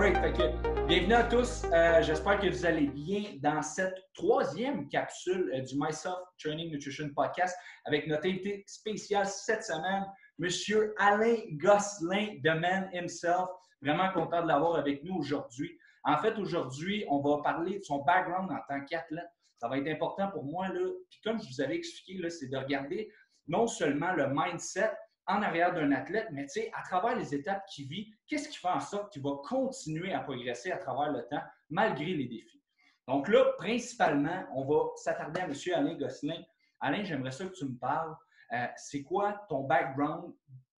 Bienvenue à tous. Euh, J'espère que vous allez bien dans cette troisième capsule euh, du Myself Training Nutrition Podcast avec notre invité spécial cette semaine, Monsieur Alain Gosselin, The Man himself. Vraiment content de l'avoir avec nous aujourd'hui. En fait, aujourd'hui, on va parler de son background en tant qu'athlète. Ça va être important pour moi, là. Puis comme je vous avais expliqué, c'est de regarder non seulement le mindset, en arrière d'un athlète, mais tu sais, à travers les étapes qu'il vit, qu'est-ce qui fait en sorte qu'il va continuer à progresser à travers le temps, malgré les défis? Donc là, principalement, on va s'attarder à M. Alain Gosselin. Alain, j'aimerais ça que tu me parles. Euh, c'est quoi ton background?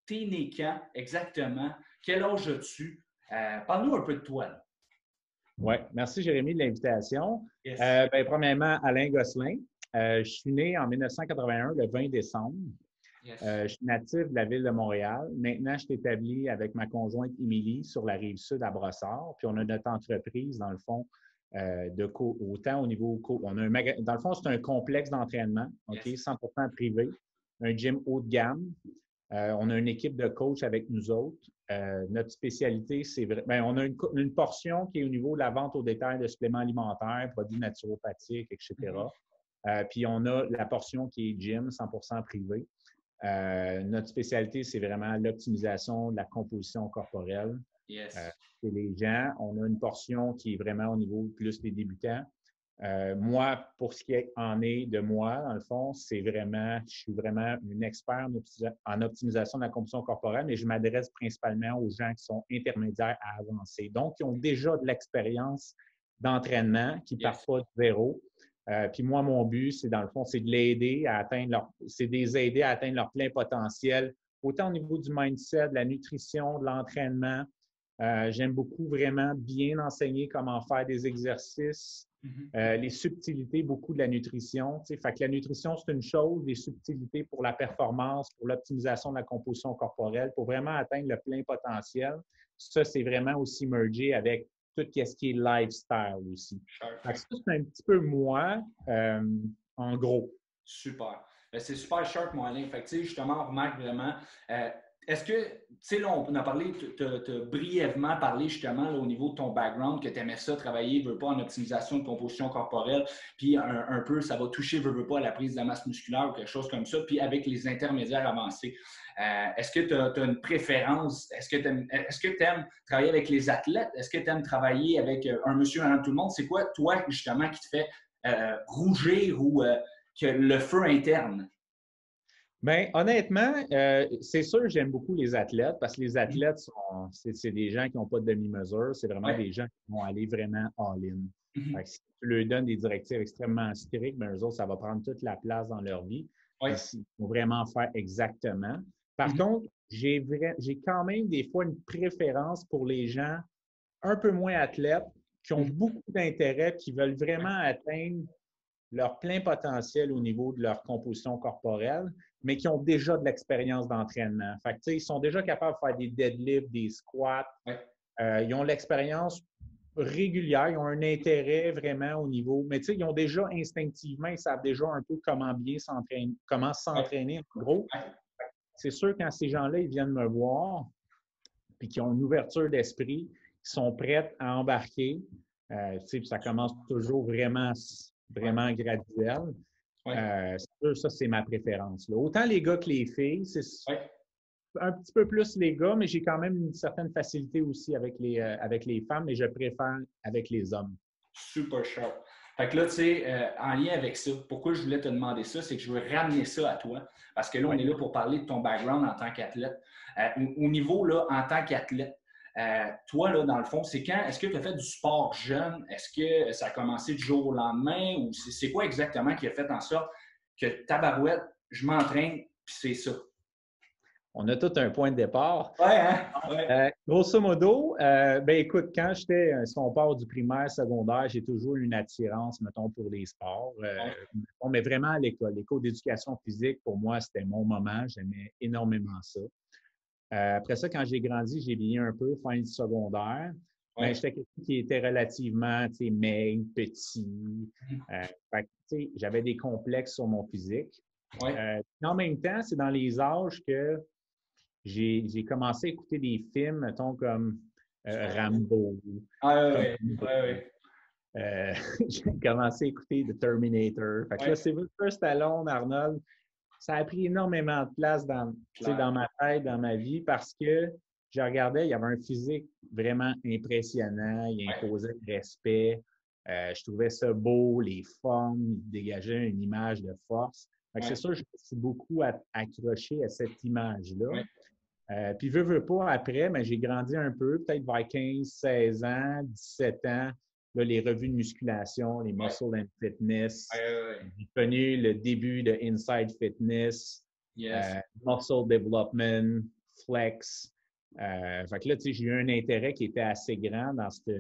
T'es né quand exactement? Quel âge as-tu? Euh, parle-nous un peu de toi. Oui, merci Jérémy de l'invitation. Euh, ben, premièrement, Alain Gosselin. je suis né en 1981, le 20 décembre. Euh, je suis natif de la ville de Montréal. Maintenant, je suis établi avec ma conjointe Émilie sur la rive sud à Brossard. Puis on a notre entreprise, dans le fond, euh, de autant au niveau. On a un dans le fond, c'est un complexe d'entraînement, OK, 100% privé, un gym haut de gamme. Euh, on a une équipe de coachs avec nous autres. notre spécialité, c'est vrai. Ben, on a une, portion qui est au niveau de la vente au détail de suppléments alimentaires, produits naturopathiques, etc. Mm-hmm. puis on a la portion qui est gym, 100% privé. Euh, notre spécialité, c'est vraiment l'optimisation de la composition corporelle yes. euh, chez les gens. On a une portion qui est vraiment au niveau plus des débutants. Euh, moi, pour ce qui en est de moi, dans le fond, c'est vraiment, je suis vraiment une expert en, optimisation de la composition corporelle, mais je m'adresse principalement aux gens qui sont intermédiaires à avancer. Donc, qui ont déjà de l'expérience d'entraînement, qui ne partent pas de zéro, euh, puis moi, mon but, c'est dans le fond, c'est de l'aider à atteindre leur, c'est de les aider à atteindre leur plein potentiel, autant au niveau du mindset, de la nutrition, de l'entraînement. Euh, j'aime beaucoup vraiment bien enseigner comment faire des exercices, mm-hmm. euh, les subtilités, beaucoup de la nutrition. Fait que la nutrition, c'est une chose, les subtilités pour la performance, pour l'optimisation de la composition corporelle, pour vraiment atteindre le plein potentiel. Ça, c'est vraiment aussi mergé avec tout ce qui est lifestyle aussi. Ça, c'est un petit peu moi, euh, en gros. Super. Ben, c'est super sharp, mon Alain. Fait justement, on remarque vraiment. Euh, est-ce que, tu sais, là, on a parlé, tu as brièvement parlé justement au niveau de ton background, que tu aimais ça, travailler, veux pas, en optimisation de composition corporelle, puis un, peu, ça va toucher, veux, veux pas, à la prise de la masse musculaire ou quelque chose comme ça, puis avec les intermédiaires avancés. Euh, est-ce que tu as, une préférence? Est-ce que tu aimes, travailler avec les athlètes? Est-ce que tu aimes travailler avec euh, un monsieur, un tout le monde? C'est quoi, toi, justement, qui te fait euh, rougir ou que le feu interne? Bien, honnêtement, c'est sûr que j'aime beaucoup les athlètes parce que les mm-hmm. athlètes, sont, c'est, des gens qui n'ont pas de demi-mesure. C'est vraiment des gens qui vont aller vraiment all-in. Mm-hmm. Si tu leur donnes des directives extrêmement strictes, bien, eux autres, ça va prendre toute la place dans leur vie. Il faut vraiment faire exactement. Par mm-hmm. contre, j'ai, j'ai quand même des fois une préférence pour les gens un peu moins athlètes qui ont beaucoup d'intérêt, qui veulent vraiment atteindre leur plein potentiel au niveau de leur composition corporelle, mais qui ont déjà de l'expérience d'entraînement. Fait que, ils sont déjà capables de faire des deadlifts, des squats. Euh, ils ont l'expérience régulière, ils ont un intérêt vraiment au niveau, mais ils ont déjà instinctivement, ils savent déjà un peu comment bien s'entraîner, comment s'entraîner en gros. C'est sûr, quand ces gens-là, ils viennent me voir, puis qu'ils ont une ouverture d'esprit, ils sont prêts à embarquer, euh, ça commence toujours vraiment, vraiment graduel. Euh, ça, c'est ma préférence. Autant les gars que les filles, c'est un petit peu plus les gars, mais j'ai quand même une certaine facilité aussi avec les, euh, avec les femmes, mais je préfère avec les hommes. Super sharp. Fait que là, tu sais, euh, en lien avec ça, pourquoi je voulais te demander ça, c'est que je veux ramener ça à toi. Parce que là, on est là pour parler de ton background en tant qu'athlète. Au, niveau, là, en tant qu'athlète, toi, là, dans le fond, c'est quand? Est-ce que tu as fait du sport jeune? Est-ce que ça a commencé du jour au lendemain? Ou c'est quoi exactement qui a fait en sorte que tabarouette, je m'entraîne, puis c'est ça? on a tout un point de départ. Ouais, hein? Euh, grosso modo, euh, ben écoute, quand j'étais, euh, si on part du primaire, secondaire, j'ai toujours eu une attirance, mettons, pour les sports. On met vraiment à l'école. L'école d'éducation physique, pour moi, c'était mon moment. J'aimais énormément ça. Après ça, quand j'ai grandi, j'ai bien un peu, fin du secondaire. Ben, j'étais quelqu'un qui était relativement maigre, petit. Mm-hmm. j'avais des complexes sur mon physique. en même temps, c'est dans les âges que j'ai commencé à écouter des films, mettons, comme Rambo. Ah oui, oui, j'ai commencé à écouter The Terminator. Fait que là, Sylvester Stallone, Arnold, ça a pris énormément de place dans, dans ma tête, dans ma vie, parce que je regardais, il y avait un physique vraiment impressionnant, il imposait le respect. Euh, je trouvais ça beau, les formes, il dégageait une image de force. C'est sûr, je me suis beaucoup accroché à cette image-là. Euh, puis, veux, veux pas, après, mais j'ai grandi un peu, peut-être vers 15, 16 ans, 17 ans. Là, les revues de musculation, les Muscle and Fitness. J'ai connu le début de Inside Fitness, euh, Muscle Development, Flex. Euh, fait que là, j'ai eu un intérêt qui était assez grand dans cette,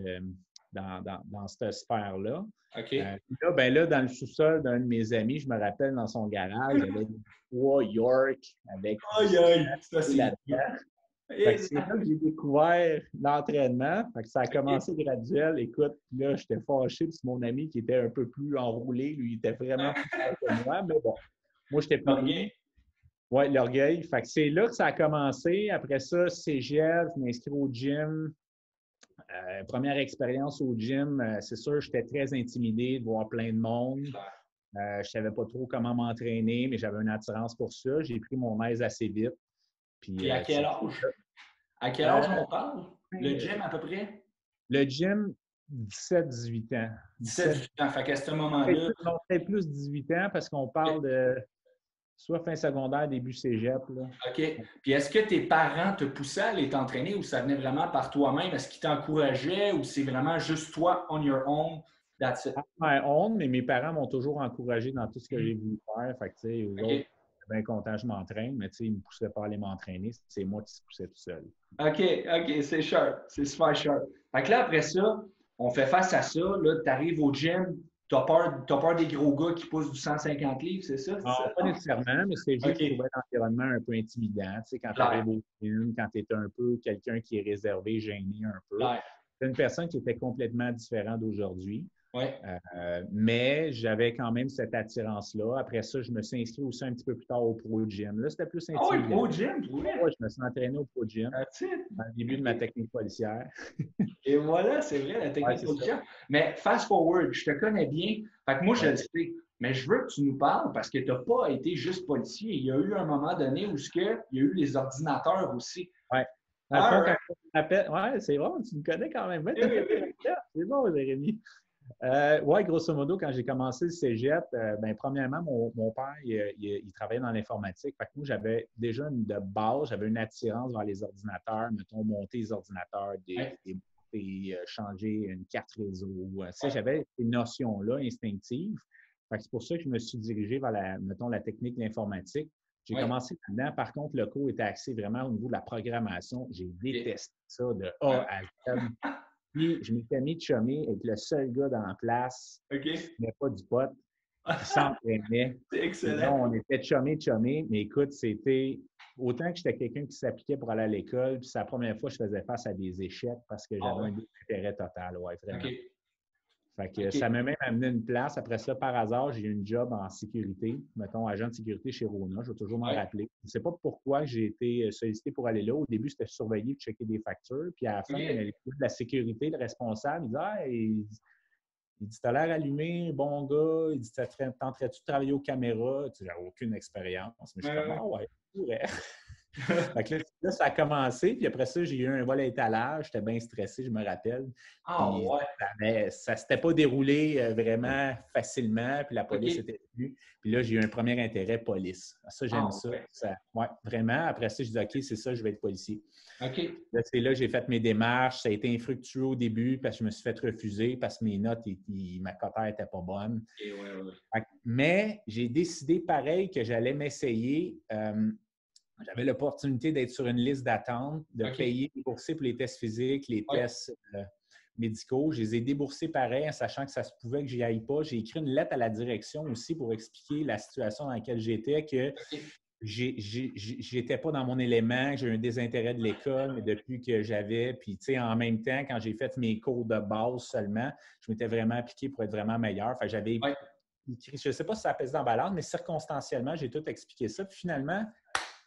dans, dans, cette sphère-là. Euh, là, ben là, dans le sous-sol d'un de mes amis, je me rappelle dans son garage, il y avait trois York avec. Aïe, c'est c'est là que j'ai découvert l'entraînement. Ça a commencé graduel. Écoute, là, j'étais fâché parce que mon ami qui était un peu plus enroulé, lui, il était vraiment plus fort que moi. Mais bon, moi, j'étais pas bien. Oui, l'orgueil. Fait que c'est là que ça a commencé. Après ça, cégep, je m'inscris au gym. Euh, première expérience au gym, euh, c'est sûr, j'étais très intimidé de voir plein de monde. Euh, je ne savais pas trop comment m'entraîner, mais j'avais une attirance pour ça. J'ai pris mon aise assez vite. Puis, à quel âge? À quel âge on parle? Le gym à peu près? Le gym, 17-18 ans. 17-18 ans. Fait qu'à ce moment-là. Peut-être plus 18 ans parce qu'on parle de soit fin secondaire, début cégep. Là. OK. Puis est-ce que tes parents te poussaient à aller t'entraîner ou ça venait vraiment par toi-même? Est-ce qu'ils t'encourageaient ou c'est vraiment juste toi, on your own? That's it? My own, mais mes parents m'ont toujours encouragé dans tout ce que j'ai voulu faire. Fait que, tu sais, bien content, je m'entraîne, mais tu sais, ils ne me poussaient pas à aller m'entraîner. C'est moi qui se poussais tout seul. OK, OK, c'est sharp. C'est super sharp. Fait que là, après ça, on fait face à ça. Là, tu arrives au gym, tu as, peur des gros gars qui poussent du 150 livres, c'est ça? Non, pas nécessairement, mais c'est juste okay. l'environnement un peu intimidant. Tu sais, quand tu arrives au film, quand tu es un peu quelqu'un qui est réservé, gêné un peu. C'est une personne qui était complètement différente d'aujourd'hui. Ouais. Euh, mais j'avais quand même cette attirance-là. Après ça, je me suis inscrit aussi un petit peu plus tard au Pro Gym. Là, c'était plus intimidant. Ah oui, Pro Gym, oui. je me suis entraîné au Pro Gym. Dans le début de ma technique policière. Et voilà, c'est vrai, la technique policière. Mais fast forward, je te connais bien. Fait que moi, je le sais. Mais je veux que tu nous parles parce que tu n'as pas été juste policier. Il y a eu un moment donné où il y a eu les ordinateurs aussi. Oui. Ouais, c'est bon, tu me connais quand même. c'est bon, Jérémy. Euh, oui, grosso modo, quand j'ai commencé le cégep, euh, ben, premièrement, mon, père, il, travaillait dans l'informatique. Fait que moi, j'avais déjà une, de base, j'avais une attirance vers les ordinateurs, mettons, monter les ordinateurs, des, euh, changer une carte réseau. J'avais ces notions-là instinctives. c'est pour ça que je me suis dirigé vers, la, mettons, la technique de l'informatique. J'ai commencé là-dedans. Par contre, le cours était axé vraiment au niveau de la programmation. J'ai détesté ça de A à Z. Puis, je m'étais mis de chummer avec le seul gars dans la place qui n'est pas du pot, qui s'entraînait. C'est excellent. on était chumé, chumé, mais écoute, c'était autant que j'étais quelqu'un qui s'appliquait pour aller à l'école, puis c'est la première fois que je faisais face à des échecs parce que j'avais ah un intérêt total, ouais, vraiment. Fait que ça m'a même amené une place. Après ça, par hasard, j'ai eu une job en sécurité, mettons agent de sécurité chez Rona. Je vais toujours m'en rappeler. Je ne sais pas pourquoi j'ai été euh, sollicité pour aller là. Au début, c'était surveiller, checker des factures. Puis à la fin, de la sécurité, le responsable, il dit Ah, il, dit T'as l'air allumé, bon gars. Il dit Tenterais-tu de travailler aux caméras? Tu n'as aucune expérience. Mais je suis comme Ah, ouais, ouais. là, ça a commencé, puis après ça, j'ai eu un vol à étalage. J'étais bien stressé, je me rappelle. Ah, ouais. Ça ne s'était pas déroulé euh, vraiment facilement, puis la police était venue. Puis là, j'ai eu un premier intérêt police. Ça, j'aime ah, ça. Ouais. vraiment. Après ça, je dis OK, c'est ça, je vais être policier. OK. c'est là j'ai fait mes démarches. Ça a été infructueux au début parce que je me suis fait refuser parce que mes notes, et, ma cotère n'était pas bonne. Mais j'ai décidé pareil que j'allais m'essayer. Euh, j'avais l'opportunité d'être sur une liste d'attente, de payer, débourser pour les tests physiques, les tests euh, médicaux. Je les ai déboursés pareil, en sachant que ça se pouvait que j'y aille pas. J'ai écrit une lettre à la direction aussi pour expliquer la situation dans laquelle j'étais, que je n'étais pas dans mon élément, j'ai eu un désintérêt de l'école, mais depuis que j'avais, puis tu sais, en même temps, quand j'ai fait mes cours de base seulement, je m'étais vraiment appliqué pour être vraiment meilleur. Enfin, j'avais écrit, je ne sais pas si ça pèse dans balance, mais circonstanciellement, j'ai tout expliqué ça. Puis finalement,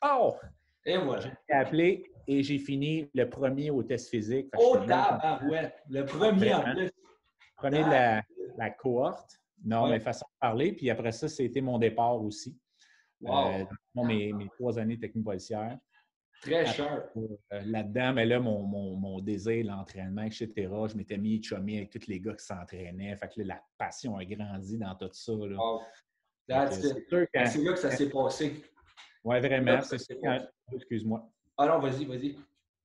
Oh! Et voilà. J'ai appelé et j'ai fini le premier au test physique. Oh, tabarouette! Le premier en plus. De la, la, cohorte. Non, mais façon de parler. Puis après ça, c'était mon départ aussi. Euh, mes, mes, trois années techniques policières. Très cher. Euh, là-dedans, mais là, mon, mon, mon désir, l'entraînement, etc., je m'étais mis chummy avec tous les gars qui s'entraînaient. Fait que là, la passion a grandi dans tout ça. C'est là que ça s'est passé. Oui, vraiment. Excuse-moi. Alors, ah vas-y, vas-y.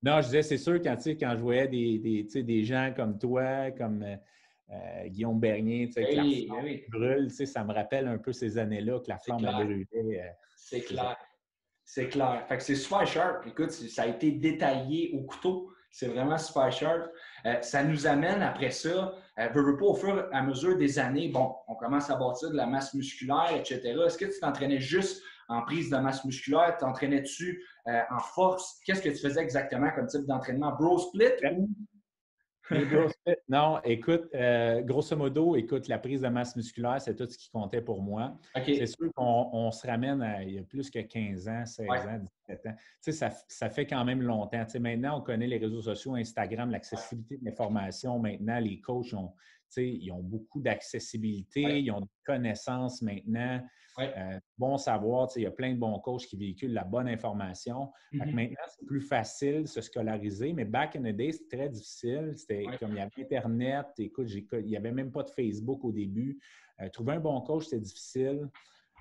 Non, je disais, c'est sûr, quand, quand je voyais des, des, des gens comme toi, comme euh, euh, Guillaume Bernier, que la flamme brûle, ça me rappelle un peu ces années-là que la flamme a brûlé. Euh, c'est clair. C'est clair. Fait que c'est super sharp. Écoute, ça a été détaillé au couteau. C'est vraiment super sharp. ça nous amène après ça, euh, veux, pas, au fur et à mesure des années, bon, on commence à bâtir de la masse musculaire, etc. Est-ce que tu t'entraînais juste en prise de masse musculaire? T'entraînais-tu euh, en force? Qu'est-ce que tu faisais exactement comme type d'entraînement? Bro split? non, écoute, euh, grosso modo, écoute, la prise de masse musculaire, c'est tout ce qui comptait pour moi. C'est sûr qu'on se ramène à il y a plus que 15 ans, 16 ans, 17 ans. Tu sais, ça, ça, fait quand même longtemps. Tu sais, maintenant, on connaît les réseaux sociaux, Instagram, l'accessibilité de l'information. Maintenant, les coachs ont, ils ont beaucoup d'accessibilité, ils ont des connaissances maintenant. Euh, bon savoir, il y a plein de bons coachs qui véhiculent la bonne information. Mm-hmm. Maintenant, c'est plus facile de se scolariser, mais back in the day, c'était très difficile. C'était comme il y avait Internet, écoute, il n'y avait même pas de Facebook au début. Euh, trouver un bon coach, c'était difficile.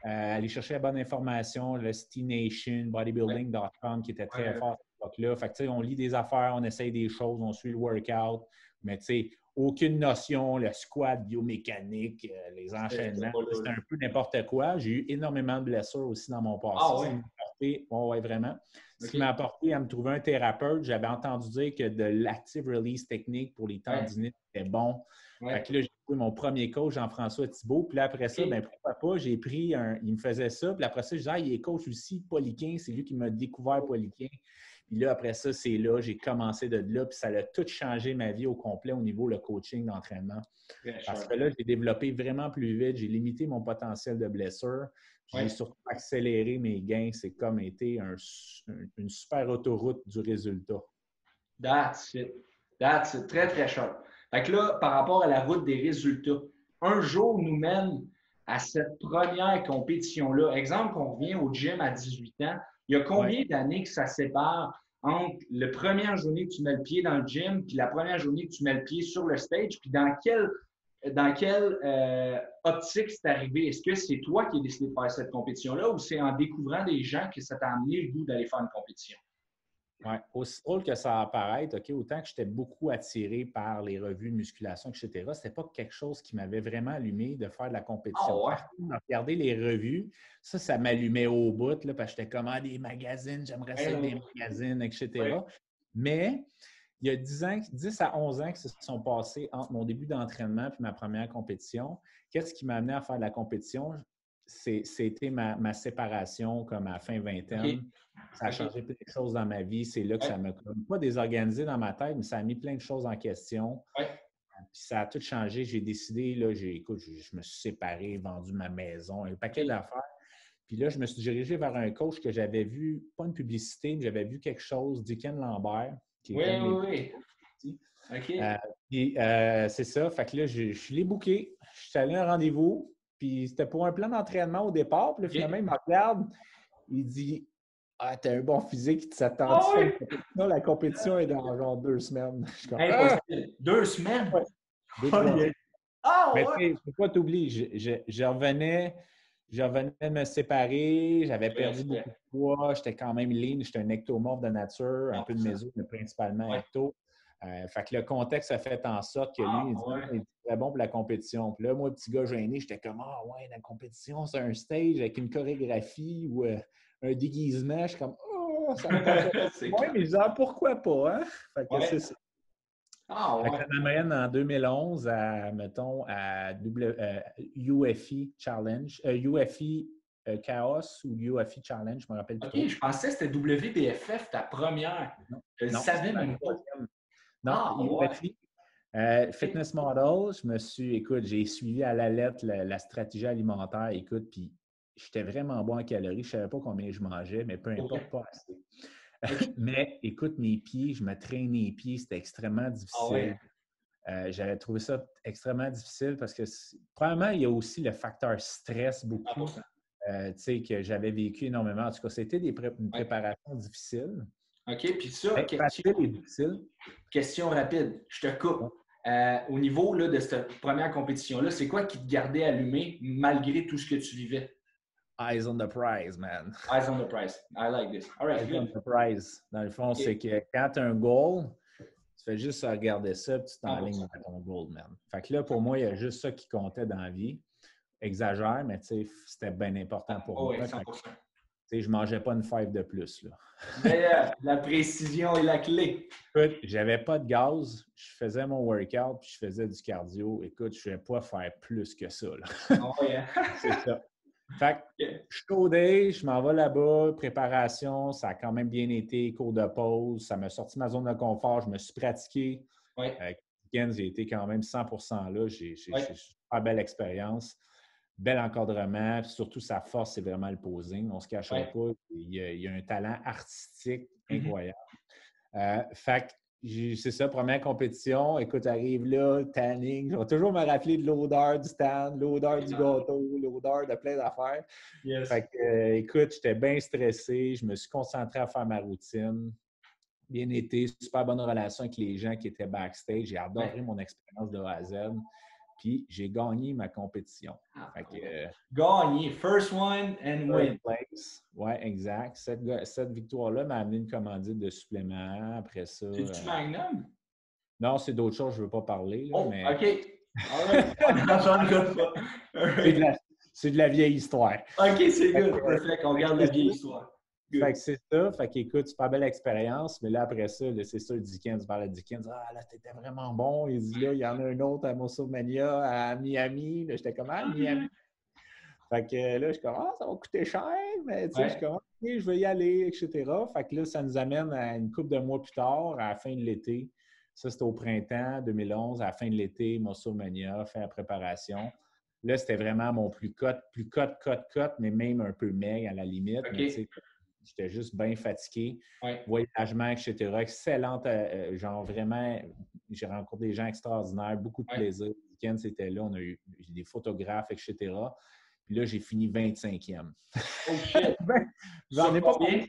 Euh, aller chercher la bonne information, le Nation, bodybuilding.com qui était très fort à cette époque-là. Fait on lit des affaires, on essaye des choses, on suit le workout, mais tu sais, aucune notion, le squat biomécanique, euh, les enchaînements, c'était un peu n'importe quoi. J'ai eu énormément de blessures aussi dans mon passé. Ah ouais, vraiment. Ce qui m'a apporté à me trouver un thérapeute, j'avais entendu dire que de l'active release technique pour les tendinites était bon. Fait que là, j'ai trouvé mon premier coach, Jean-François Thibault. Puis là, après ça, ben, pourquoi pas, j'ai pris un. Il me faisait ça. Puis après ça, je disais, ah, il est coach aussi, Poliquin. C'est lui qui m'a découvert Poliquin. Puis là, après ça, c'est là, j'ai commencé de là, puis ça a tout changé ma vie au complet au niveau le coaching d'entraînement. Parce que là, j'ai développé vraiment plus vite, j'ai limité mon potentiel de blessure, j'ai surtout accéléré mes gains. C'est comme été une super autoroute du résultat. That's it. That's it. Très, très cher. Fait que là, par rapport à la route des résultats, un jour nous mène à cette première compétition-là. Exemple, on revient au gym à 18 ans. Il y a combien d'années que ça sépare entre la première journée que tu mets le pied dans le gym, puis la première journée que tu mets le pied sur le stage, puis dans quelle, dans quelle euh, optique c'est arrivé? Est-ce que c'est toi qui as décidé de faire cette compétition-là ou c'est en découvrant des gens que ça t'a amené le goût d'aller faire une compétition? Oui, aussi drôle que ça apparaît, OK, autant que j'étais beaucoup attiré par les revues de musculation, etc., ce n'était pas quelque chose qui m'avait vraiment allumé de faire de la compétition. Ah regarder les revues, ça, ça m'allumait au bout, là, parce que j'étais comme ah, des magazines, j'aimerais ça des magazines, etc. Mais il y a 10, ans, 10 à 11 ans qui se sont passés entre mon début d'entraînement et ma première compétition. Qu'est-ce qui m'a amené à faire de la compétition? c'était ma, séparation comme à fin vingtaine. Ça a changé plein de choses dans ma vie. C'est là que ça m'a pas désorganisé dans ma tête, mais ça a mis plein de choses en question. Puis ça a tout changé. J'ai décidé, là, j'ai, écoute, je, me suis séparé, vendu ma maison, un paquet d'affaires. Puis là, je me suis dirigé vers un coach que j'avais vu, pas une publicité, mais j'avais vu quelque chose, Dicken Lambert. Qui oui, oui, oui. OK. Euh, euh, c'est ça. Fait que là, je, je l'ai booké. Je suis allé à un rendez-vous. Puis c'était pour un plan d'entraînement au départ. Puis là, finalement, il me regarde. Il dit Ah, t'as un bon physique, tu t'attends. Ah, la compétition est dans genre deux semaines. Ah! Deux semaines? Deux, ah, Mais ouais. pas t'oublier. Je, je, revenais. Je revenais de me séparer, j'avais perdu beaucoup de poids, j'étais quand même lean, j'étais un ectomorphe de nature, un peu de méso, mais principalement ecto. Euh, fait que le contexte a fait en sorte que lui, ah, il, dit, très bon pour la compétition. Puis là, moi, petit gars gêné, j'étais comme Ah ouais, la compétition, c'est un stage avec une chorégraphie ou euh, un déguisement. Je suis comme Oh, ça me Ouais, mais genre, pourquoi pas, hein? Fait que c'est ça. Ah, ouais. En 2011 à, mettons, à UFI Challenge, UFI Chaos ou UFI Challenge, je me rappelle plus. OK, je pensais que c'était WBFF, ta première. je ne savais même pas. Non, ah, euh, fitness model, je me suis, écoute, j'ai suivi à la lettre la, stratégie alimentaire, écoute, puis j'étais vraiment bon en calories. Je ne savais pas combien je mangeais, mais peu importe, pas assez. mais écoute, mes pieds, je me traîne les pieds, c'était extrêmement Ah difficile. Euh, J'avais trouvé ça extrêmement difficile parce que, probablement, il y a aussi le facteur stress beaucoup. 100%. euh, tu sais, que j'avais vécu énormément. En tout cas, c'était des pré- une préparation difficile. OK, puis ça, Ben, question, difficile. question rapide, je te coupe. Euh, au niveau là, de cette première compétition-là, c'est quoi qui te gardait allumé malgré tout ce que tu vivais? Eyes on the prize, man. Eyes on the prize. I like this. All right, Eyes on the prize. Dans le fond, c'est que quand tu as un goal, tu fais juste regarder ça, puis tu Ah, t'enlignes bon. vers ton goal, man. Fait que là, pour moi, il y a juste ça qui comptait dans la vie. Exagère, mais tu sais, c'était bien important pour Oh, moi. oui, Fait 100%. que, tu sais, je mangeais pas une five de plus, là. Mais, euh, la précision est la clé. Écoute, j'avais pas de gaz, je faisais mon workout, puis je faisais du cardio. Écoute, je ne vais pas faire plus que ça, là. Ah hein? C'est ça. Fait que je suis chaudé, je m'en vais là-bas, préparation, ça a quand même bien été, cours de pause, ça m'a sorti de ma zone de confort, je me suis pratiqué. Ouais. Euh, j'ai été quand même 100% là, j'ai Ouais. une super belle expérience, bel encadrement, puis surtout sa force, c'est vraiment le posing. On ne se cachera Ouais. pas, il y, a, il y a un talent artistique Mhm. incroyable. Euh, fait c'est ça, première compétition. Écoute, arrive là, tanning. Je vais toujours me rappeler de l'odeur du stand, l'odeur du gâteau, l'odeur de plein d'affaires. Yes. Fait que, euh, écoute, j'étais bien stressé. Je me suis concentré à faire ma routine. Bien été, super bonne relation avec les gens qui étaient backstage. J'ai adoré Ouais. mon expérience de A à Z. Puis j'ai gagné ma compétition. Ah, Fait que, euh, Gagné. First one and win. Place. Oui, exact. Cette, cette victoire-là m'a amené une commandite de supplément. Après ça. C'est-tu euh, Magnum? non, c'est d'autres choses, je ne veux pas parler. là, Oh, mais OK. C'est, de la, de la vieille histoire. OK, c'est good. que- Perfect. On regarde la vieille histoire. Fait que c'est ça. Fait qu'écoute, super belle expérience. Mais là, après ça, c'est sûr, Dickens vers la Dickens. Ah, là, t'étais vraiment bon. Il dit là, il y en a un autre à Mosomania, à Miami. Là, j'étais comme, ah, Miami. Fait que là, je suis comme, ah, ça va coûter cher, mais tu sais, Ouais. je suis comme, OK, je vais y aller, etc. Fait que là, ça nous amène à une couple de mois plus tard, à la fin de l'été. Ça, c'était au printemps 2011, à la fin de l'été, Mosomania, fin la préparation. Là, c'était vraiment mon plus cut, plus cut, cut, cut, mais même un peu maigre à la limite. Mais J'étais juste bien fatigué. Ouais. Voyagement, etc. Excellente, euh, genre vraiment, j'ai rencontré des gens extraordinaires, beaucoup de Ouais. plaisir. Dickens était là, on a eu des photographes, etc. Puis là, j'ai fini 25e. Oh shit. J'en ai pas Sur combien?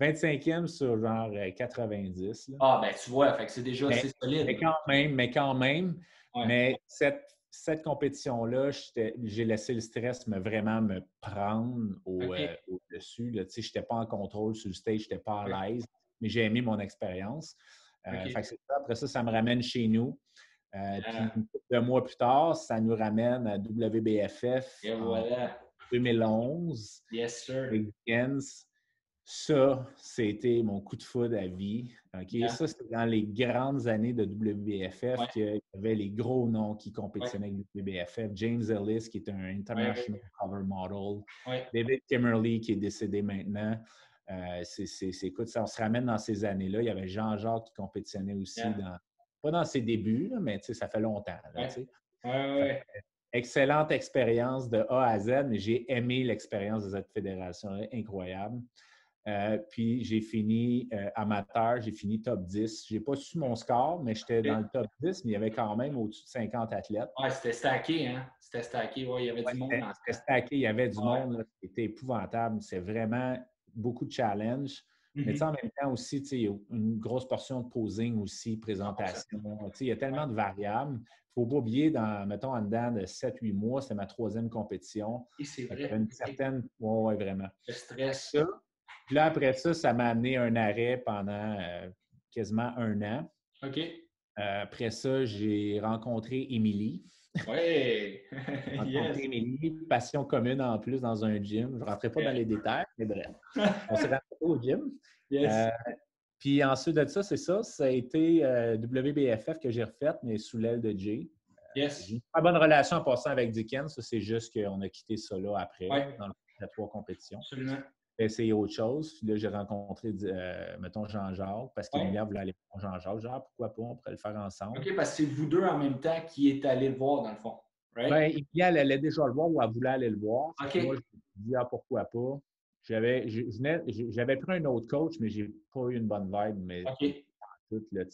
25e sur genre euh, 90. là. Ah, ben tu vois, fait que c'est déjà Mais- assez solide. Mais quand même, mais quand même. Ouais. Mais cette, cette compétition-là, j'ai laissé le stress me vraiment me prendre euh, au-dessus. je n'étais pas en contrôle sur le stage, je n'étais pas à l'aise, mais j'ai aimé mon expérience. Euh. Après ça, ça me ramène chez nous. Euh, Ah. Puis une couple de mois plus tard, ça nous ramène à WBFF Et en voilà. 2011. Yes, sir. avec. Ça, c'était mon coup de foudre à vie. OK? Yeah. Ça, c'était dans les grandes années de WBFF Ouais. qu'il y avait les gros noms qui compétitionnaient avec WBFF. James Ellis, qui est un international cover model. Ouais. David Kimmerly, qui est décédé maintenant. Euh, c'est, écoute, ça, on se ramène dans ces années-là. Il y avait Jean-Jacques qui compétitionnait aussi, Yeah. dans, pas dans ses débuts, là, mais ça fait longtemps. là, Ouais. Ouais, ouais. Excellente expérience de A à Z, mais j'ai aimé l'expérience de cette fédération incroyable. Euh, puis j'ai fini euh, amateur, j'ai fini top 10. Je n'ai pas su mon score, mais j'étais dans le top 10, mais il y avait quand même au-dessus de 50 athlètes. Ouais, c'était stacké, hein? C'était stacké. Ouais, il y avait du monde C'était stacké, il y avait du Ouais. monde, c'était épouvantable. C'est vraiment beaucoup de challenges. Mais tu Mhm. sais, en même temps aussi, tu sais, il y a une grosse portion de posing aussi, présentation. Tu sais, il y a tellement de variables. Il ne faut pas oublier, dans, mettons, en dedans de 7-8 mois, c'était ma troisième compétition. Et c'est vrai. une certaine. Oui, ouais, vraiment. Le stress. Ça. Puis là, après ça, ça m'a amené un arrêt pendant euh, quasiment un an. OK. Euh, après ça, j'ai rencontré Émilie. Ouais. Rencontré yes. Émilie, passion commune en plus dans un gym. Je ne rentrais pas dans les détails, mais bref. On s'est rencontrés au gym. Yes. Euh, puis ensuite de ça, c'est ça. Ça a été WBFF que j'ai refait, mais sous l'aile de Jay. yes. J'ai une très bonne relation en passant avec Dickens. Ça, c'est juste qu'on a quitté ça là après, Ouais. dans les trois compétitions. Absolument. Essayé autre chose. Puis là, j'ai rencontré, euh, mettons, Jean-Jacques, parce Ouais. qu'Emilia voulait aller voir Jean-Jacques. Genre, pourquoi pas, on pourrait le faire ensemble. OK, parce que c'est vous deux en même temps qui est allé le voir, dans le fond. Right? Ben, Emilia, elle allait déjà le voir ou elle voulait aller le voir. OK. Moi, je me suis dit, ah, pourquoi pas? j'avais, j'avais pris un autre coach, mais j'ai pas eu une bonne vibe. Mais tout, là,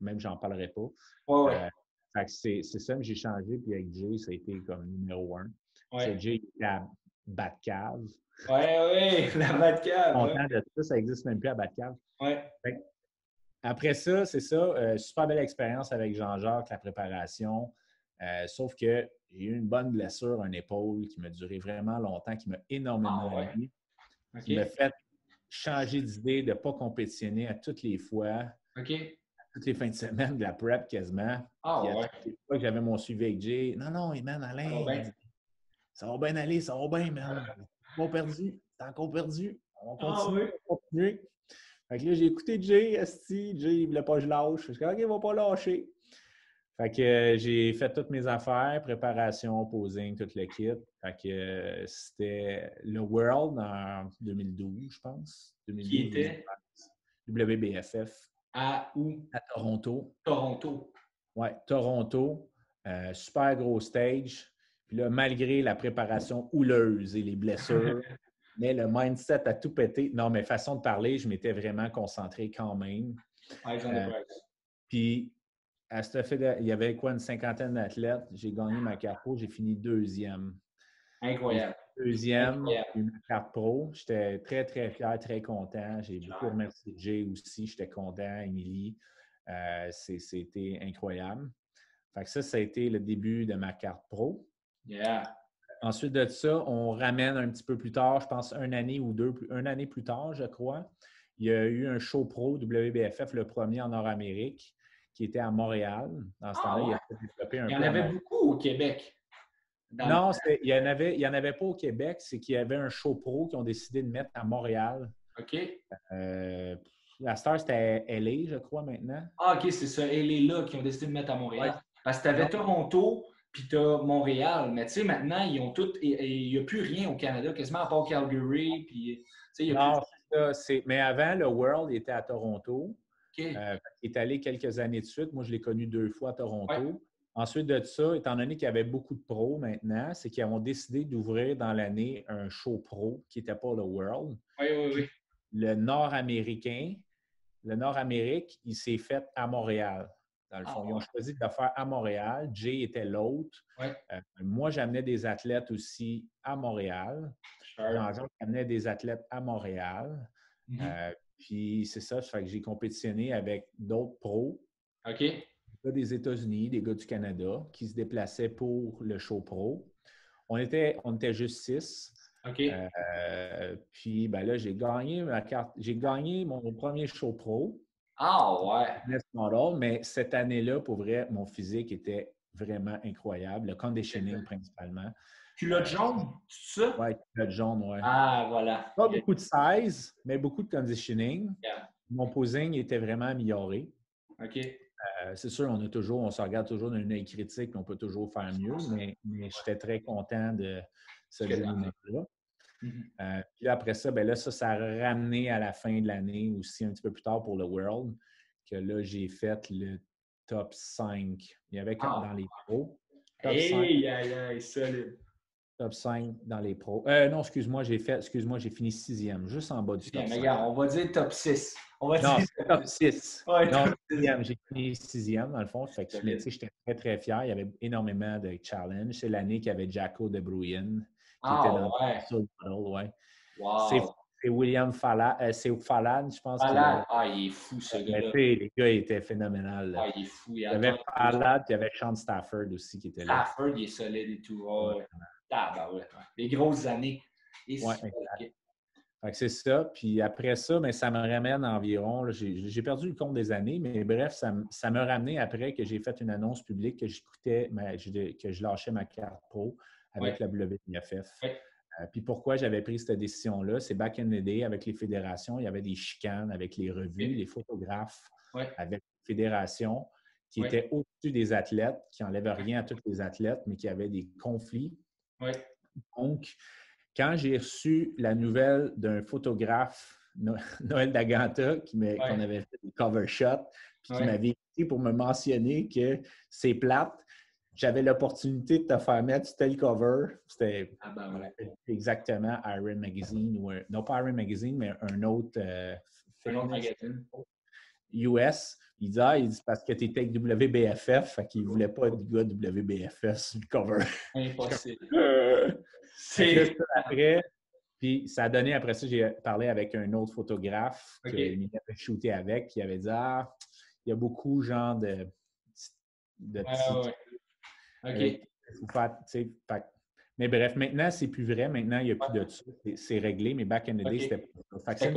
même j'en parlerai pas. Ouais, euh, c'est, ça que j'ai changé. Puis avec Jay, ça a été comme numéro un. Ouais. Jay la Batcave. Oui, oui, la Batcave. Content de ça, ça n'existe même plus à Batcave. Ouais. Après ça, c'est ça. Euh, super belle expérience avec Jean-Jacques, la préparation. Euh, sauf que j'ai eu une bonne blessure, un épaule qui m'a duré vraiment longtemps, qui m'a énormément ah, aidé. Qui m'a fait changer d'idée de ne pas compétitionner à toutes les fois. OK. toutes les fins de semaine de la prep quasiment. Ah, ouais. toutes les fois que j'avais mon suivi avec Jay, non, non, man, Alain, ça va bien aller, ça va bien, man. Pas perdu, t'as encore perdu. On va ah, continuer, on va continuer. Fait que là, j'ai écouté Jay, Esti. Jay, il voulait pas que je lâche. Je suis OK, il va pas lâcher. Fait que euh, j'ai fait toutes mes affaires, préparation, posing, tout le kit. Fait que euh, c'était le World en 2012, je pense. 2012, Qui était? WBFF. À où? À Toronto. Toronto. Ouais, Toronto. Euh, super gros stage. Puis là, malgré la préparation houleuse et les blessures, mais le mindset a tout pété. Non, mais façon de parler, je m'étais vraiment concentré quand même. puis à ce fait, il y avait quoi, une cinquantaine d'athlètes. J'ai gagné ma carte pro, j'ai fini deuxième. Incroyable. Deuxième, une carte pro. J'étais très, très fier, très content. J'ai beaucoup remercié Jay aussi. J'étais content, Émilie. Euh, C'était incroyable. Fait que ça, ça a été le début de ma carte pro. Yeah. Ensuite de ça, on ramène un petit peu plus tard, je pense une année ou deux, une année plus tard, je crois. Il y a eu un show pro WBFF, le premier en Nord-Amérique qui était à Montréal. Dans ce temps-là, il, a il y en avait beaucoup au Québec. Non, il n'y en, avait, en avait pas au Québec. C'est qu'il y avait un show pro qu'ils ont décidé de mettre à Montréal. OK. Euh, la star, c'était LA, je crois, maintenant. Ah, OK, c'est ça. LA, là, qui ont décidé de mettre à Montréal. Parce que tu avais Toronto, puis tu as Montréal. Mais tu sais, maintenant, ils ont tout. Il n'y a plus rien au Canada, quasiment à part Calgary. Puis, y a non, plus... mais avant, le World était à Toronto. Euh, il est allé quelques années de suite. Moi, je l'ai connu deux fois à Toronto. Ensuite de ça, étant donné qu'il y avait beaucoup de pros maintenant, c'est qu'ils ont décidé d'ouvrir dans l'année un show pro qui n'était pas le World. Oui, oui, oui. Le Nord-Américain, le Nord-Amérique, il s'est fait à Montréal. Dans le ah, fond, ils ont choisi de le faire à Montréal. Jay était l'autre. Euh, moi, j'amenais des athlètes aussi à Montréal. Jean-Jacques amenait des athlètes à Montréal. Mm-hmm. Euh, puis c'est ça, ça fait que j'ai compétitionné avec d'autres pros. OK. Des gars des États-Unis, des gars du Canada qui se déplaçaient pour le show pro. On était, on était juste six. OK. Euh, puis ben là, j'ai gagné ma carte. J'ai gagné mon premier show pro. Ah ouais. mais cette année-là, pour vrai, mon physique était vraiment incroyable. Le conditioning principalement. Culotte jaune, tout ça? Oui, culotte jaune, oui. Ah, voilà. Pas beaucoup de size, mais beaucoup de conditioning. Mon posing était vraiment amélioré. OK. Euh, c'est sûr, on a toujours, on se regarde toujours d'un œil critique, on peut toujours faire mieux, mais, j'étais très content de ce Mm-hmm. Euh, puis après ça, ben là, ça, ça a ramené à la fin de l'année aussi, un petit peu plus tard pour le World, que là, j'ai fait le top 5. Il y avait quand ah. dans les pros. Hey, aïe, aïe, solide. Top 5 dans les pros. Euh, non, excuse-moi, j'ai fait, excuse-moi, j'ai fini sixième, juste en bas du top 5. Regarde, on va dire top 6. On va non, dire top 6. Ouais, non, sixième. J'ai fini sixième, dans le fond. Fait que, j'étais très, très fier. Il y avait énormément de challenges. C'est l'année qu'il y avait Jacko de Bruyen. Qui ah, était dans ouais. le ouais. Wow. C'est William Fallad, euh, c'est Fallad, je pense. Fallad, ah, il est fou, ce gars-là. Les gars étaient phénoménaux. Ah, il est fou. Il, y avait Fallad, puis il y avait Sean Stafford aussi qui était là. Stafford, il est solide et tout. ouais. Ah, ben ouais. Les grosses années. Oui, c'est ça. Puis après ça, mais ça me ramène environ, j'ai perdu le compte des années, mais bref, ça, ça me ramené après que j'ai fait une annonce publique que j'écoutais, que je lâchais ma carte pro avec la WNFF. Euh, puis pourquoi j'avais pris cette décision-là? C'est back in the day, avec les fédérations, il y avait des chicanes avec les revues, les photographes, avec les fédérations qui étaient au-dessus des athlètes, qui n'enlevaient rien à tous les athlètes, mais qui avaient des conflits. Donc, quand j'ai reçu la nouvelle d'un photographe, Noël Daganta, qui qu'on avait fait des cover shots, puis qui m'avait écrit pour me mentionner que c'est plate, j'avais l'opportunité de te faire mettre tel cover. C'était ah ben, exactement Iron Magazine, ou non pas Iron Magazine, mais un autre, euh, un autre magazine. US. Il dit, ah, il dit parce que tu étais avec WBFF, fait qu'il ne voulait pas du gars WBFF sur le cover. Impossible. C'est après, puis ça a donné, après ça, j'ai parlé avec un autre photographe okay. qui avait shooté avec, qui avait dit Ah, il y a beaucoup genre de. de OK. Mais bref, maintenant, c'est plus vrai. Maintenant, il n'y a plus de ça. C'est réglé, mais back in the day, c'était pas ça.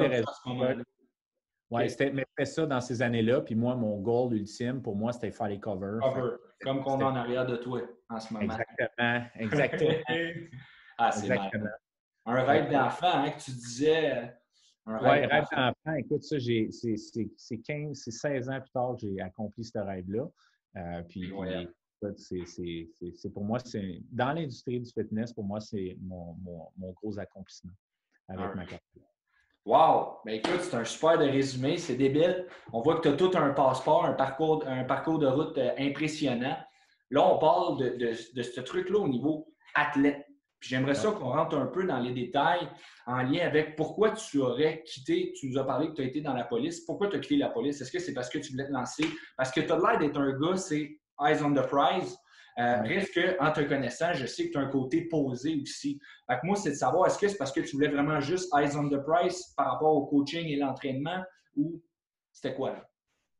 Oui, c'était mais ça dans ces années-là. Puis moi, mon goal ultime, pour moi, c'était faire les covers. Cover, comme qu'on a en arrière de toi en ce moment. Exactement, exactement. ah, c'est Un rêve d'enfant, hein, que tu disais. Un rêve, d'enfant. Écoute, ça, c'est 15, c'est 16 ans plus tard que j'ai accompli ce rêve-là. Euh, puis, c'est pour moi, c'est dans l'industrie du fitness, pour moi, c'est mon, mon, mon, gros accomplissement avec ma carrière. Wow! Ben écoute, c'est un super de résumé, c'est débile. On voit que tu as tout un passeport, un parcours, un parcours de route euh, impressionnant. Là, on parle de, de, ce truc-là au niveau athlète. J'aimerais ça qu'on rentre un peu dans les détails en lien avec pourquoi tu aurais quitté, tu nous as parlé que tu as été dans la police, pourquoi tu as quitté la police? Est-ce que c'est parce que tu voulais te lancer? Parce que tu as l'air d'être un gars, c'est eyes on the prize. Euh, Reste qu'en te connaissant, je sais que tu as un côté posé aussi. Fait moi, c'est de savoir, est-ce que c'est parce que tu voulais vraiment juste eyes on the price par rapport au coaching et l'entraînement ou c'était quoi? Là?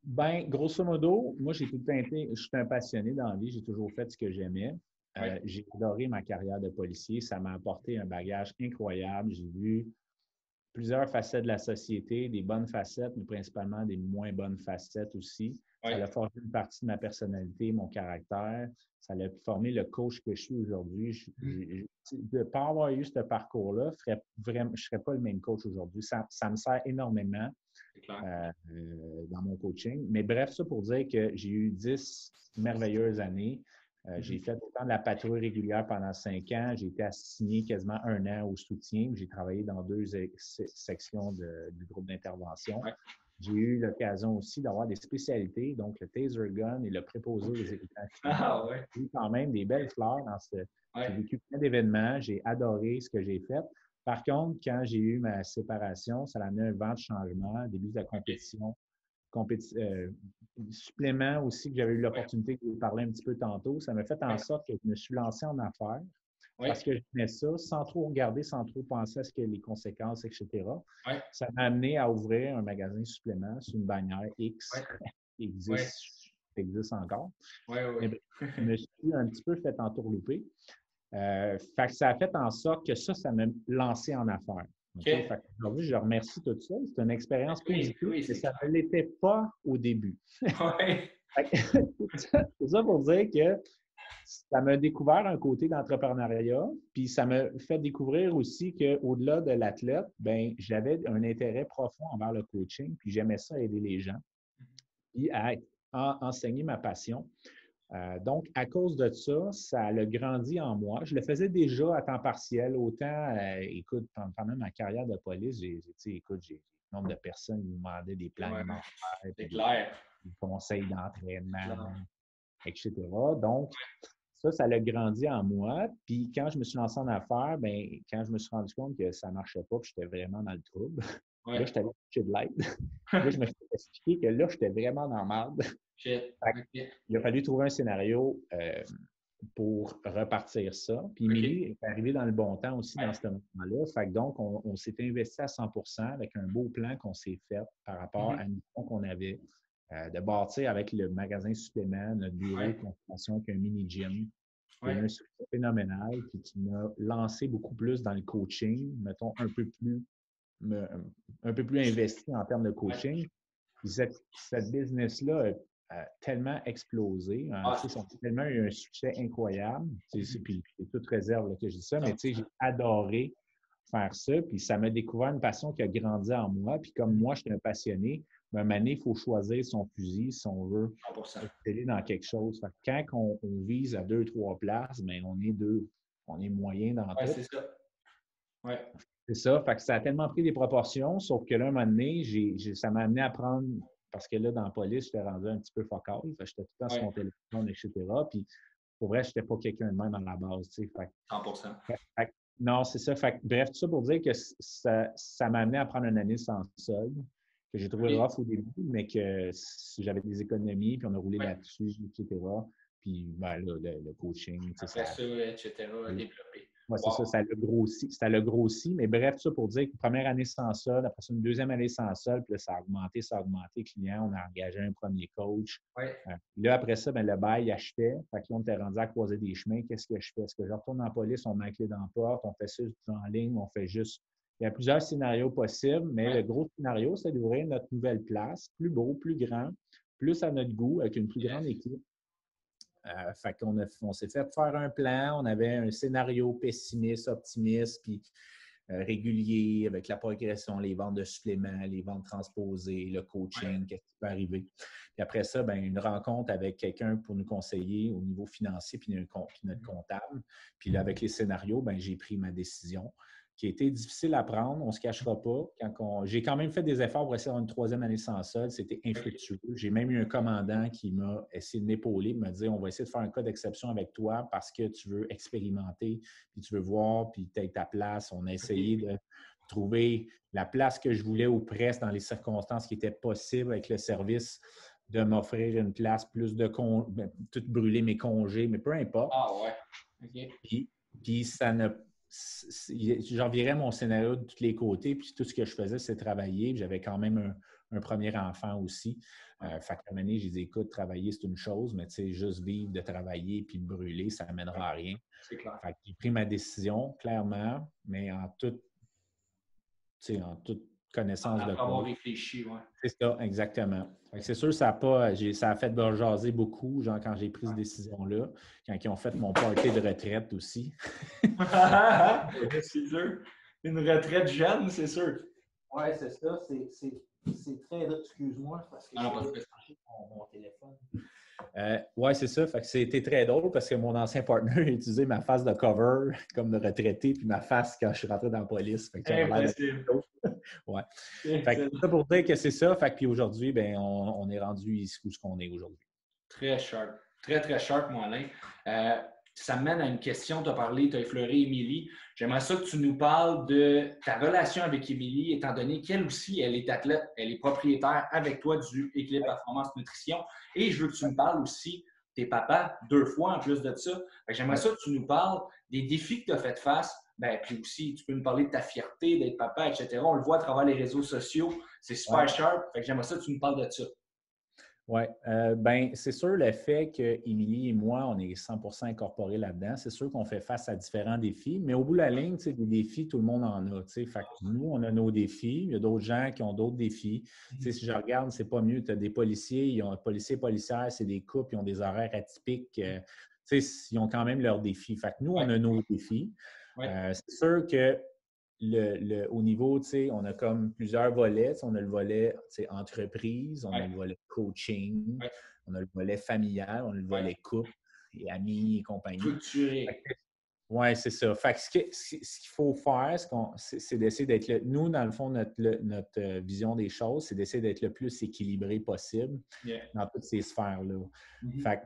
Ben, grosso modo, moi, j'ai tout le temps été, je suis un passionné dans la vie, j'ai toujours fait ce que j'aimais. Euh, j'ai adoré ma carrière de policier. Ça m'a apporté un bagage incroyable. J'ai vu plusieurs facettes de la société, des bonnes facettes, mais principalement des moins bonnes facettes aussi. Ça a formé une partie de ma personnalité, mon caractère. Ça a formé le coach que je suis aujourd'hui. Mm. De ne pas avoir eu ce parcours-là, je ne serais pas le même coach aujourd'hui. Ça, me sert énormément euh, dans mon coaching. Mais bref, ça pour dire que j'ai eu dix merveilleuses années. Euh, j'ai mm-hmm. fait autant de la patrouille régulière pendant cinq ans. J'ai été assigné quasiment un an au soutien. J'ai travaillé dans deux sections du groupe d'intervention. J'ai eu l'occasion aussi d'avoir des spécialités, donc le taser gun et le préposé aux exécutants. Ah, ouais. J'ai eu quand même des belles fleurs dans ce. J'ai vécu plein d'événements, j'ai adoré ce que j'ai fait. Par contre, quand j'ai eu ma séparation, ça a amené un vent de changement, début de la compétition. Euh, supplément aussi que j'avais eu l'opportunité de vous parler un petit peu tantôt, ça m'a fait en sorte que je me suis lancé en affaires parce que je mets ça sans trop regarder, sans trop penser à ce que les conséquences, etc. Ça m'a amené à ouvrir un magasin supplément sur une bannière X qui existe, encore. je me suis un petit peu fait entourlouper. Euh, ça a fait en sorte que ça, ça m'a lancé en affaires. Aujourd'hui, je remercie tout ça. C'est une expérience positive ça ne l'était pas au début. c'est ça pour dire que ça m'a découvert un côté d'entrepreneuriat, puis ça m'a fait découvrir aussi qu'au-delà de l'athlète, ben j'avais un intérêt profond envers le coaching, puis j'aimais ça aider les gens, puis à, enseigner ma passion. Euh, donc, à cause de ça, ça a grandi en moi. Je le faisais déjà à temps partiel, autant, euh, écoute, pendant ma carrière de police, j'ai, écoute, j'ai nombre de personnes qui me demandaient des plans des conseils d'entraînement, etc. Donc, ça, ça a grandi en moi. Puis quand je me suis lancé en affaires, ben, quand je me suis rendu compte que ça ne marchait pas, que j'étais vraiment dans le trouble, là, j'étais allé chercher de l'aide. là, je me suis expliqué que là, j'étais vraiment dans le Il a fallu trouver un scénario euh, pour repartir ça. Puis okay. est arrivé dans le bon temps aussi dans ce moment-là. Fait donc, on, s'est investi à 100% avec un beau plan qu'on s'est fait par rapport mm-hmm. à une qu'on avait. Euh, de bâtir avec le magasin supplément notre bureau de consultation avec un mini-gym. Ouais. un succès phénoménal, puis qui m'a lancé beaucoup plus dans le coaching, mettons un peu plus, un peu plus investi en termes de coaching. Cette, cette business-là a, tellement explosé. Hein, ah, a tellement eu un succès incroyable. Puis c'est toute réserve que je dis ça, mais j'ai adoré faire ça. Puis ça m'a découvert une passion qui a grandi en moi. Puis comme moi, je suis un passionné, mais à il faut choisir son fusil si on veut aller dans quelque chose. quand on, vise à deux, trois places, mais ben, on est deux, on est moyen dans ouais, c'est ça. Ouais. C'est ça. Fait que ça a tellement pris des proportions, sauf que là, un moment donné, ça m'a amené à prendre, parce que là, dans la police, j'étais rendu un petit peu focal. J'étais tout le temps sur mon téléphone, etc. Puis pour vrai, je n'étais pas quelqu'un de même dans la base. 100 Non, c'est ça. bref, tout ça pour dire que ça, ça m'a amené à prendre une année sans solde, que j'ai trouvé rough au début, mais que j'avais des économies, puis on a roulé là-dessus, etc. Puis ben, là, le, coaching. Après ça, ça, etc., développé. Oui, c'est ça, ça l'a grossi. Ça l'a grossi. Mais bref, ça pour dire que première année sans sol, après ça, une deuxième année sans sol, puis là, ça a augmenté, ça a augmenté. Client, on a engagé un premier coach. Ouais. Euh, là, après ça, ben, le bail achetait. Fait que là, on était rendu à croiser des chemins. Qu'est-ce que je fais? Est-ce que je retourne en police, on met la clé dans la porte, on fait ça en ligne, on fait juste. Il y a plusieurs scénarios possibles, mais le gros scénario, c'est d'ouvrir notre nouvelle place, plus beau, plus grand, plus à notre goût, avec une plus grande équipe. Euh, fait qu'on on s'est fait faire un plan, on avait un scénario pessimiste, optimiste, puis euh, régulier avec la progression, les ventes de suppléments, les ventes transposées, le coaching, qu'est-ce qui peut arriver. Puis après ça, ben, une rencontre avec quelqu'un pour nous conseiller au niveau financier, puis notre, mm-hmm. comptable. Puis là, avec les scénarios, ben, j'ai pris ma décision qui a été difficile à prendre, on ne se cachera pas. Quand J'ai quand même fait des efforts pour essayer d'avoir une troisième année sans sol, c'était infructueux. J'ai même eu un commandant qui m'a essayé de m'épauler, de me dire on va essayer de faire un cas d'exception avec toi parce que tu veux expérimenter, puis tu veux voir, puis tu ta place. On a essayé de trouver la place que je voulais ou presque dans les circonstances qui étaient possibles avec le service de m'offrir une place, plus de con... Ben, tout brûler mes congés, mais peu importe. Ah ouais. Puis, puis ça ne j'envirais mon scénario de tous les côtés, puis tout ce que je faisais, c'est travailler. J'avais quand même un, premier enfant aussi. Euh, fait qu'à un j'ai dit, écoute, travailler, c'est une chose, mais tu sais, juste vivre de travailler puis de brûler, ça n'amènera à rien. C'est clair. Fait j'ai pris ma décision, clairement, mais en toute, en toute connaissance de avoir réfléchi, oui. C'est ça, exactement. C'est sûr, ça a, pas, ça a fait jaser beaucoup, genre quand j'ai pris cette décision-là, quand ils ont fait mon party de retraite aussi. c'est sûr. Une retraite jeune, c'est sûr. Oui, c'est ça. C'est très. Excuse-moi, parce que ah, j'ai mon, mon téléphone. Euh, oui, c'est ça. Fait que c'était très drôle parce que mon ancien partner a utilisé ma face de cover comme de retraité, puis ma face quand je suis rentré dans la police. Fait que ouais. Fait que ça pour dire que c'est ça. Fait que puis aujourd'hui, ben, on, est rendu ici où ce qu'on est aujourd'hui. Très sharp. Très, très sharp, mon Alain. Euh, ça me mène à une question. Tu as parlé, tu as effleuré Émilie. J'aimerais ça que tu nous parles de ta relation avec Émilie, étant donné qu'elle aussi, elle est athlète, elle est propriétaire avec toi du Équilibre Performance Nutrition. Et je veux que tu nous parles aussi tes papas deux fois en plus de ça. J'aimerais ça que tu nous parles des défis que tu as fait face. Ben, puis aussi, tu peux nous parler de ta fierté d'être papa, etc. On le voit à travers les réseaux sociaux. C'est super sharp. J'aimerais ça que tu nous parles de ça. Oui, euh, ben c'est sûr le fait qu'Émilie et moi, on est 100% incorporés là-dedans, c'est sûr qu'on fait face à différents défis, mais au bout de la ligne, des défis, tout le monde en a. Fait nous, on a nos défis, il y a d'autres gens qui ont d'autres défis. Si je regarde, c'est pas mieux, tu as des policiers, ils ont policiers, policières, c'est des couples, ils ont des horaires atypiques. Euh, ils ont quand même leurs défis. Fait nous, on a nos défis. Euh, c'est sûr que le, au niveau, tu sais, on a comme plusieurs volets. On a le volet entreprise, on a le volet coaching, on a le volet familial, on a le volet couple et amis et compagnie. Oui, c'est ça. Fait ce qu'il faut faire, c'est d'essayer d'être le. Nous, dans le fond, notre, notre euh, vision des choses, c'est d'essayer d'être le plus équilibré possible dans toutes ces sphères-là. Mm-hmm.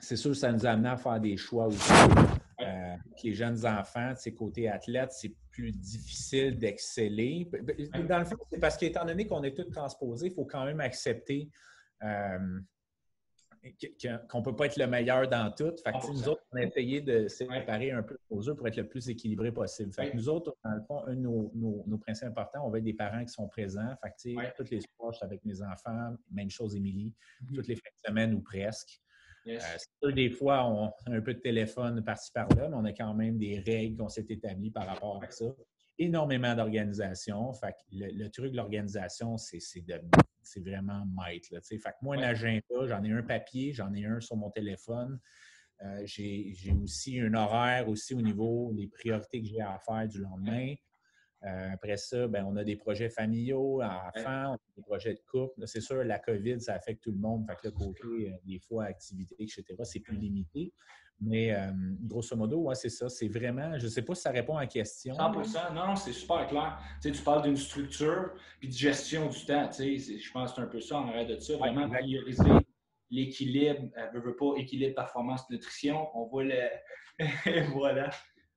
c'est sûr, ça nous a amené à faire des choix aussi. Euh, les jeunes enfants, ces côté athlète, c'est plus difficile d'exceller. Dans le fond, c'est parce qu'étant donné qu'on est tous transposés, il faut quand même accepter euh, qu'on ne peut pas être le meilleur dans tout. Fait que, nous autres, on a essayé de séparer un peu nos œufs pour être le plus équilibré possible. Fait que nous autres, dans le fond, un de nos, principes importants, on veut être des parents qui sont présents. Fait que, toutes les soirs, avec mes enfants, même chose, Émilie, mm-hmm. toutes les fins de semaine ou presque. Euh, des fois, on a un peu de téléphone par-ci par-là, mais on a quand même des règles qu'on s'est établies par rapport à ça. Énormément d'organisation. Fait le, truc de l'organisation, c'est vraiment maître. fait que moi, un agenda, j'en ai un papier, j'en ai un sur mon téléphone. Euh, j'ai aussi un horaire aussi au niveau des priorités que j'ai à faire du lendemain. Euh, après ça, ben, on a des projets familiaux, enfants, on a des projets de couple. C'est sûr, la COVID, ça affecte tout le monde. Fait que le côté, euh, des fois, activités, etc., c'est plus limité. Mais euh, grosso modo, ouais, c'est ça. C'est vraiment, je ne sais pas si ça répond à la question. 100 non, c'est super clair. Tu, sais, tu parles d'une structure puis de gestion du temps. Tu sais, je pense que c'est un peu ça en arrêt de ça. Vraiment prioriser l'équilibre, ne veut pas équilibre performance-nutrition. On voit le. voilà.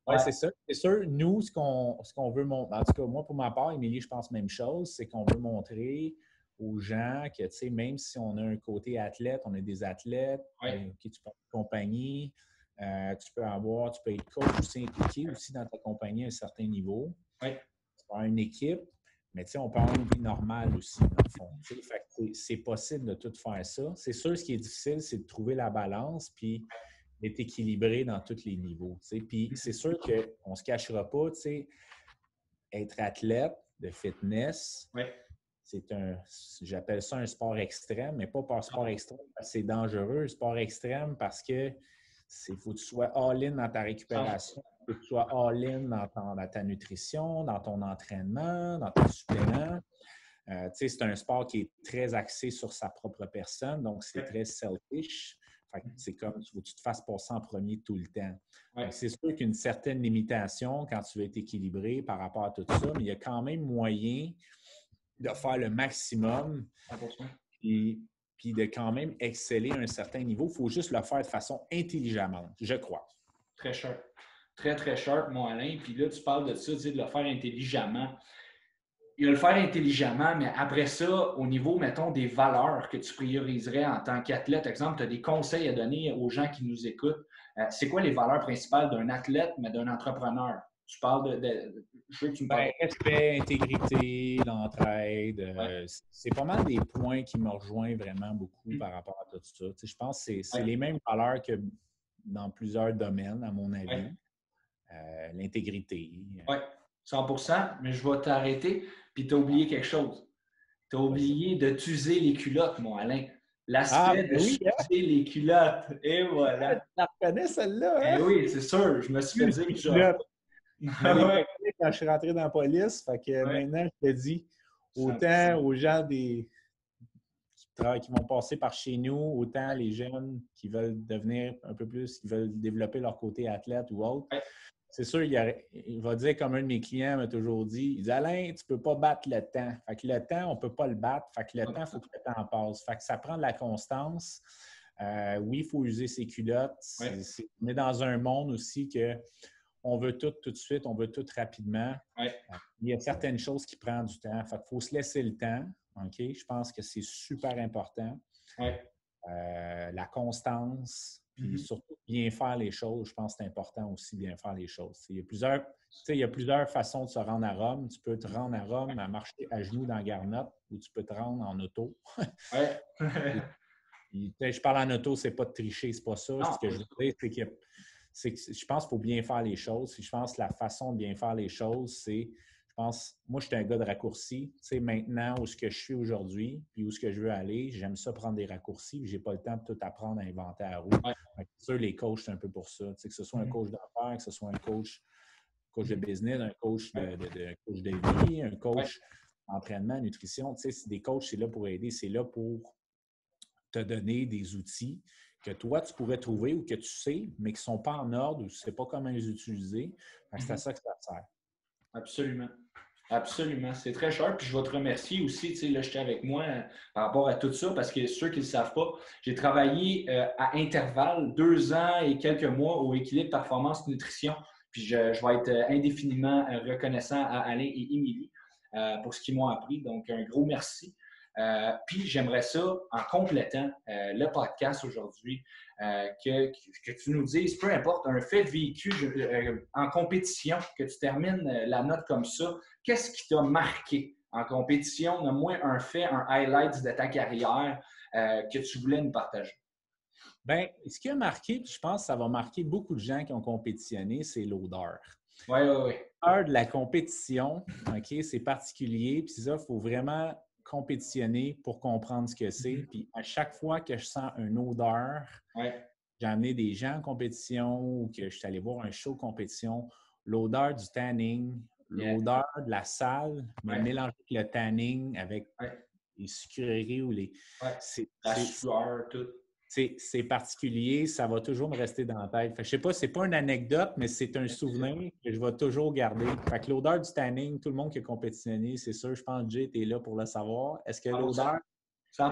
Oui, c'est ça. C'est sûr, nous, ce qu'on veut montrer, en tout cas, moi, pour ma part, Émilie, je pense même chose, c'est qu'on veut montrer aux gens que, tu sais, même si on a un côté athlète, on a des athlètes, euh, qui tu peux accompagner, euh, tu peux avoir, tu peux être coach aussi impliqué aussi dans ta compagnie à un certain niveau. Oui. Tu peux avoir une équipe, mais tu sais, on peut avoir une vie normale aussi, dans le fond. C'est possible de tout faire ça. C'est sûr, ce qui est difficile, c'est de trouver la balance, puis est équilibré dans tous les niveaux. Puis c'est sûr qu'on ne se cachera pas, être athlète de fitness, c'est un, j'appelle ça un sport extrême, mais pas par sport extrême c'est dangereux. Sport extrême parce que c'est faut que tu sois all-in dans ta récupération, il faut que tu sois all-in dans, ta nutrition, dans ton entraînement, dans tes suppléments. Euh, c'est un sport qui est très axé sur sa propre personne, donc c'est très selfish. C'est comme tu veux que tu te fasses passer en premier tout le temps. C'est sûr qu'une certaine limitation quand tu veux être équilibré par rapport à tout ça, mais il y a quand même moyen de faire le maximum et puis de quand même exceller à un certain niveau. Il faut juste le faire de façon intelligemment, je crois. Très cher. Très, très cher, mon Alain. Puis là, tu parles de ça, de le faire intelligemment il va le faire intelligemment, mais après ça, au niveau, mettons, des valeurs que tu prioriserais en tant qu'athlète, exemple, tu as des conseils à donner aux gens qui nous écoutent. Euh, c'est quoi les valeurs principales d'un athlète, mais d'un entrepreneur? Tu parles de. je veux que tu me parles. Ben, respect, intégrité, l'entraide. Euh, c'est pas mal des points qui me rejoignent vraiment beaucoup mm. par rapport à tout ça. je pense que c'est les mêmes valeurs que dans plusieurs domaines, à mon avis. Euh, l'intégrité. Oui, 100% mais je vais t'arrêter. Puis tu as oublié quelque chose. Tu as oublié de t'user les culottes, mon Alain. L'aspect ah, de oui, hein? les culottes. Et voilà. Tu la reconnais, celle-là. Hein? Eh oui, c'est sûr. Je me suis fait dire que Quand je suis rentré dans la police, fait que maintenant, je te dis, autant aux gens des, qui, vont passer par chez nous, autant les jeunes qui veulent devenir un peu plus, qui veulent développer leur côté athlète ou autre c'est sûr, il, va dire, comme un de mes clients m'a toujours dit, il dit Alain, tu ne peux pas battre le temps. Fait que le temps, on ne peut pas le battre. Fait que le temps, il faut que le temps passe. Fait que ça prend de la constance. Euh, oui, il faut user ses culottes. on est dans un monde aussi que on veut tout tout de suite, on veut tout rapidement. Il y a certaines choses qui prennent du temps. Fait qu'il faut se laisser le temps. OK? Je pense que c'est super important. Euh, la constance, puis mm-hmm. surtout, bien faire les choses, je pense que c'est important aussi, bien faire les choses. Il y, a plusieurs, il y a plusieurs façons de se rendre à Rome. Tu peux te rendre à Rome à marcher à genoux dans Garnotte ou tu peux te rendre en auto. ouais. je parle en auto, c'est pas de tricher, c'est pas ça. ce que je veux dire, c'est que, je pense qu'il faut bien faire les choses. Je pense que la façon de bien faire les choses, c'est je pense, moi, je suis un gars de raccourcis. Tu sais, maintenant, où ce que je suis aujourd'hui, puis où ce que je veux aller, j'aime ça prendre des raccourcis, Je n'ai pas le temps de tout apprendre à inventer à la roue. Sûr, les coachs, c'est un peu pour ça. Que ce soit un mm-hmm. coach d'affaires, que ce soit un coach, coach de business, un coach de, de, coach de vie, un coach d'entraînement, nutrition. Tu sais, des coachs, c'est là pour aider, c'est là pour te donner des outils que toi, tu pourrais trouver ou que tu sais, mais qui ne sont pas en ordre ou tu ne sais pas comment les utiliser. C'est à mm-hmm. ça que ça sert. Absolument. Absolument. C'est très cher. Puis je vais te remercier aussi, tu sais, là, j'étais avec moi euh, par rapport à tout ça, parce que ceux qui ne le savent pas, j'ai travaillé euh, à intervalles deux ans et quelques mois au équilibre performance nutrition. Puis je, vais être euh, indéfiniment reconnaissant à Alain et Émilie pour ce qu'ils m'ont appris. Donc, un gros merci. Puis j'aimerais ça, en complétant le podcast aujourd'hui, que, que, tu nous dises, peu importe, un fait vécu en compétition, que tu termines la note comme ça, qu'est-ce qui t'a marqué en compétition? de moins un fait, un highlight de ta carrière euh, que tu voulais nous partager. Bien, ce qui a marqué, je pense que ça va marquer beaucoup de gens qui ont compétitionné, c'est l'odeur. Oui, oui, oui. L'odeur de la compétition, OK, c'est particulier. Puis ça, il faut vraiment compétitionner pour comprendre ce que c'est. Mm-hmm. Puis à chaque fois que je sens une odeur, j'ai amené des gens en compétition ou que je suis allé voir un show compétition, l'odeur du tanning, l'odeur de la salle, mais mélanger le tanning avec les sucreries ou les. C'est, la sueur, tout. C'est particulier, ça va toujours me rester dans la tête. Je je sais pas, c'est pas une anecdote, mais c'est un souvenir que je vais toujours garder. Fait que l'odeur du tanning, tout le monde qui a compétitionné, c'est sûr, je pense que Jay, tu es là pour le savoir. Est-ce que l'odeur? 100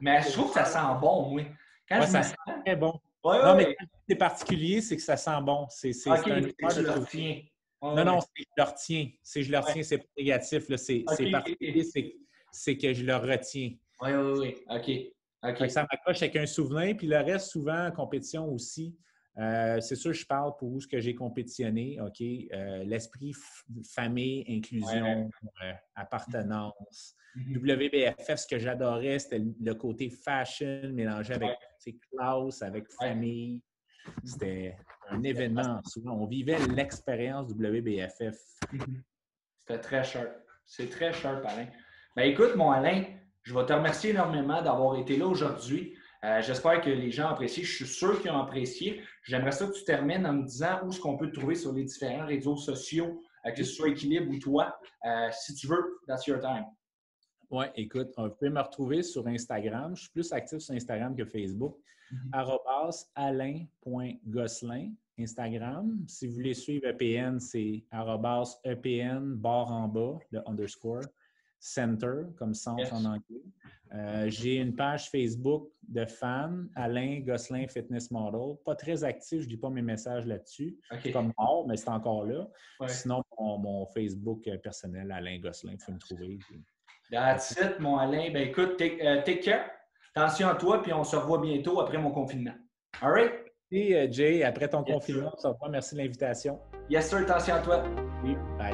Mais je trouve que ça sent bon, oui. Quand je ça sent très bon. non, mais quand c'est particulier, c'est que ça sent bon. C'est un je le retiens. non, non, c'est que je le retiens. C'est je le retiens, c'est pas négatif. C'est particulier, c'est que je le retiens. Oui, oui, oui. OK. Ça m'accroche avec un souvenir. Puis le reste, souvent, en compétition aussi, euh, c'est sûr, je parle pour où ce que j'ai compétitionné, OK? Euh, l'esprit famille, inclusion, euh, appartenance. Mm-hmm. WBFF, ce que j'adorais, c'était le côté fashion mélangé avec classe, avec famille. C'était un événement. Souvent, on vivait l'expérience WBFF. Mm-hmm. C'était très cher. C'est très cher, Alain. Ben, écoute, mon Alain, je vais te remercier énormément d'avoir été là aujourd'hui. Euh, j'espère que les gens apprécient. Je suis sûr qu'ils ont apprécié. J'aimerais ça que tu termines en me disant où est-ce qu'on peut te trouver sur les différents réseaux sociaux, euh, que ce soit Équilibre ou toi. Euh, si tu veux, that's your time. Oui, écoute, vous pouvez me retrouver sur Instagram. Je suis plus actif sur Instagram que Facebook. Mm alain.gosselin, Instagram. Si vous voulez suivre EPN, c'est EPN, barre en bas, le underscore. Center, comme centre en anglais. Euh, j'ai une page Facebook de fan, Alain Gosselin Fitness Model. Pas très actif, je ne dis pas mes messages là-dessus. comme mort, mais c'est encore là. Sinon, mon, Facebook personnel, Alain Gosselin, il faut me trouver. That's it, mon Alain. Ben écoute, euh, take, care. Attention à toi, puis on se revoit bientôt après mon confinement. All right? Et euh, Jay, après ton confinement, on se revoit. Merci de l'invitation. Yes, sir. Attention à toi. Oui, bye.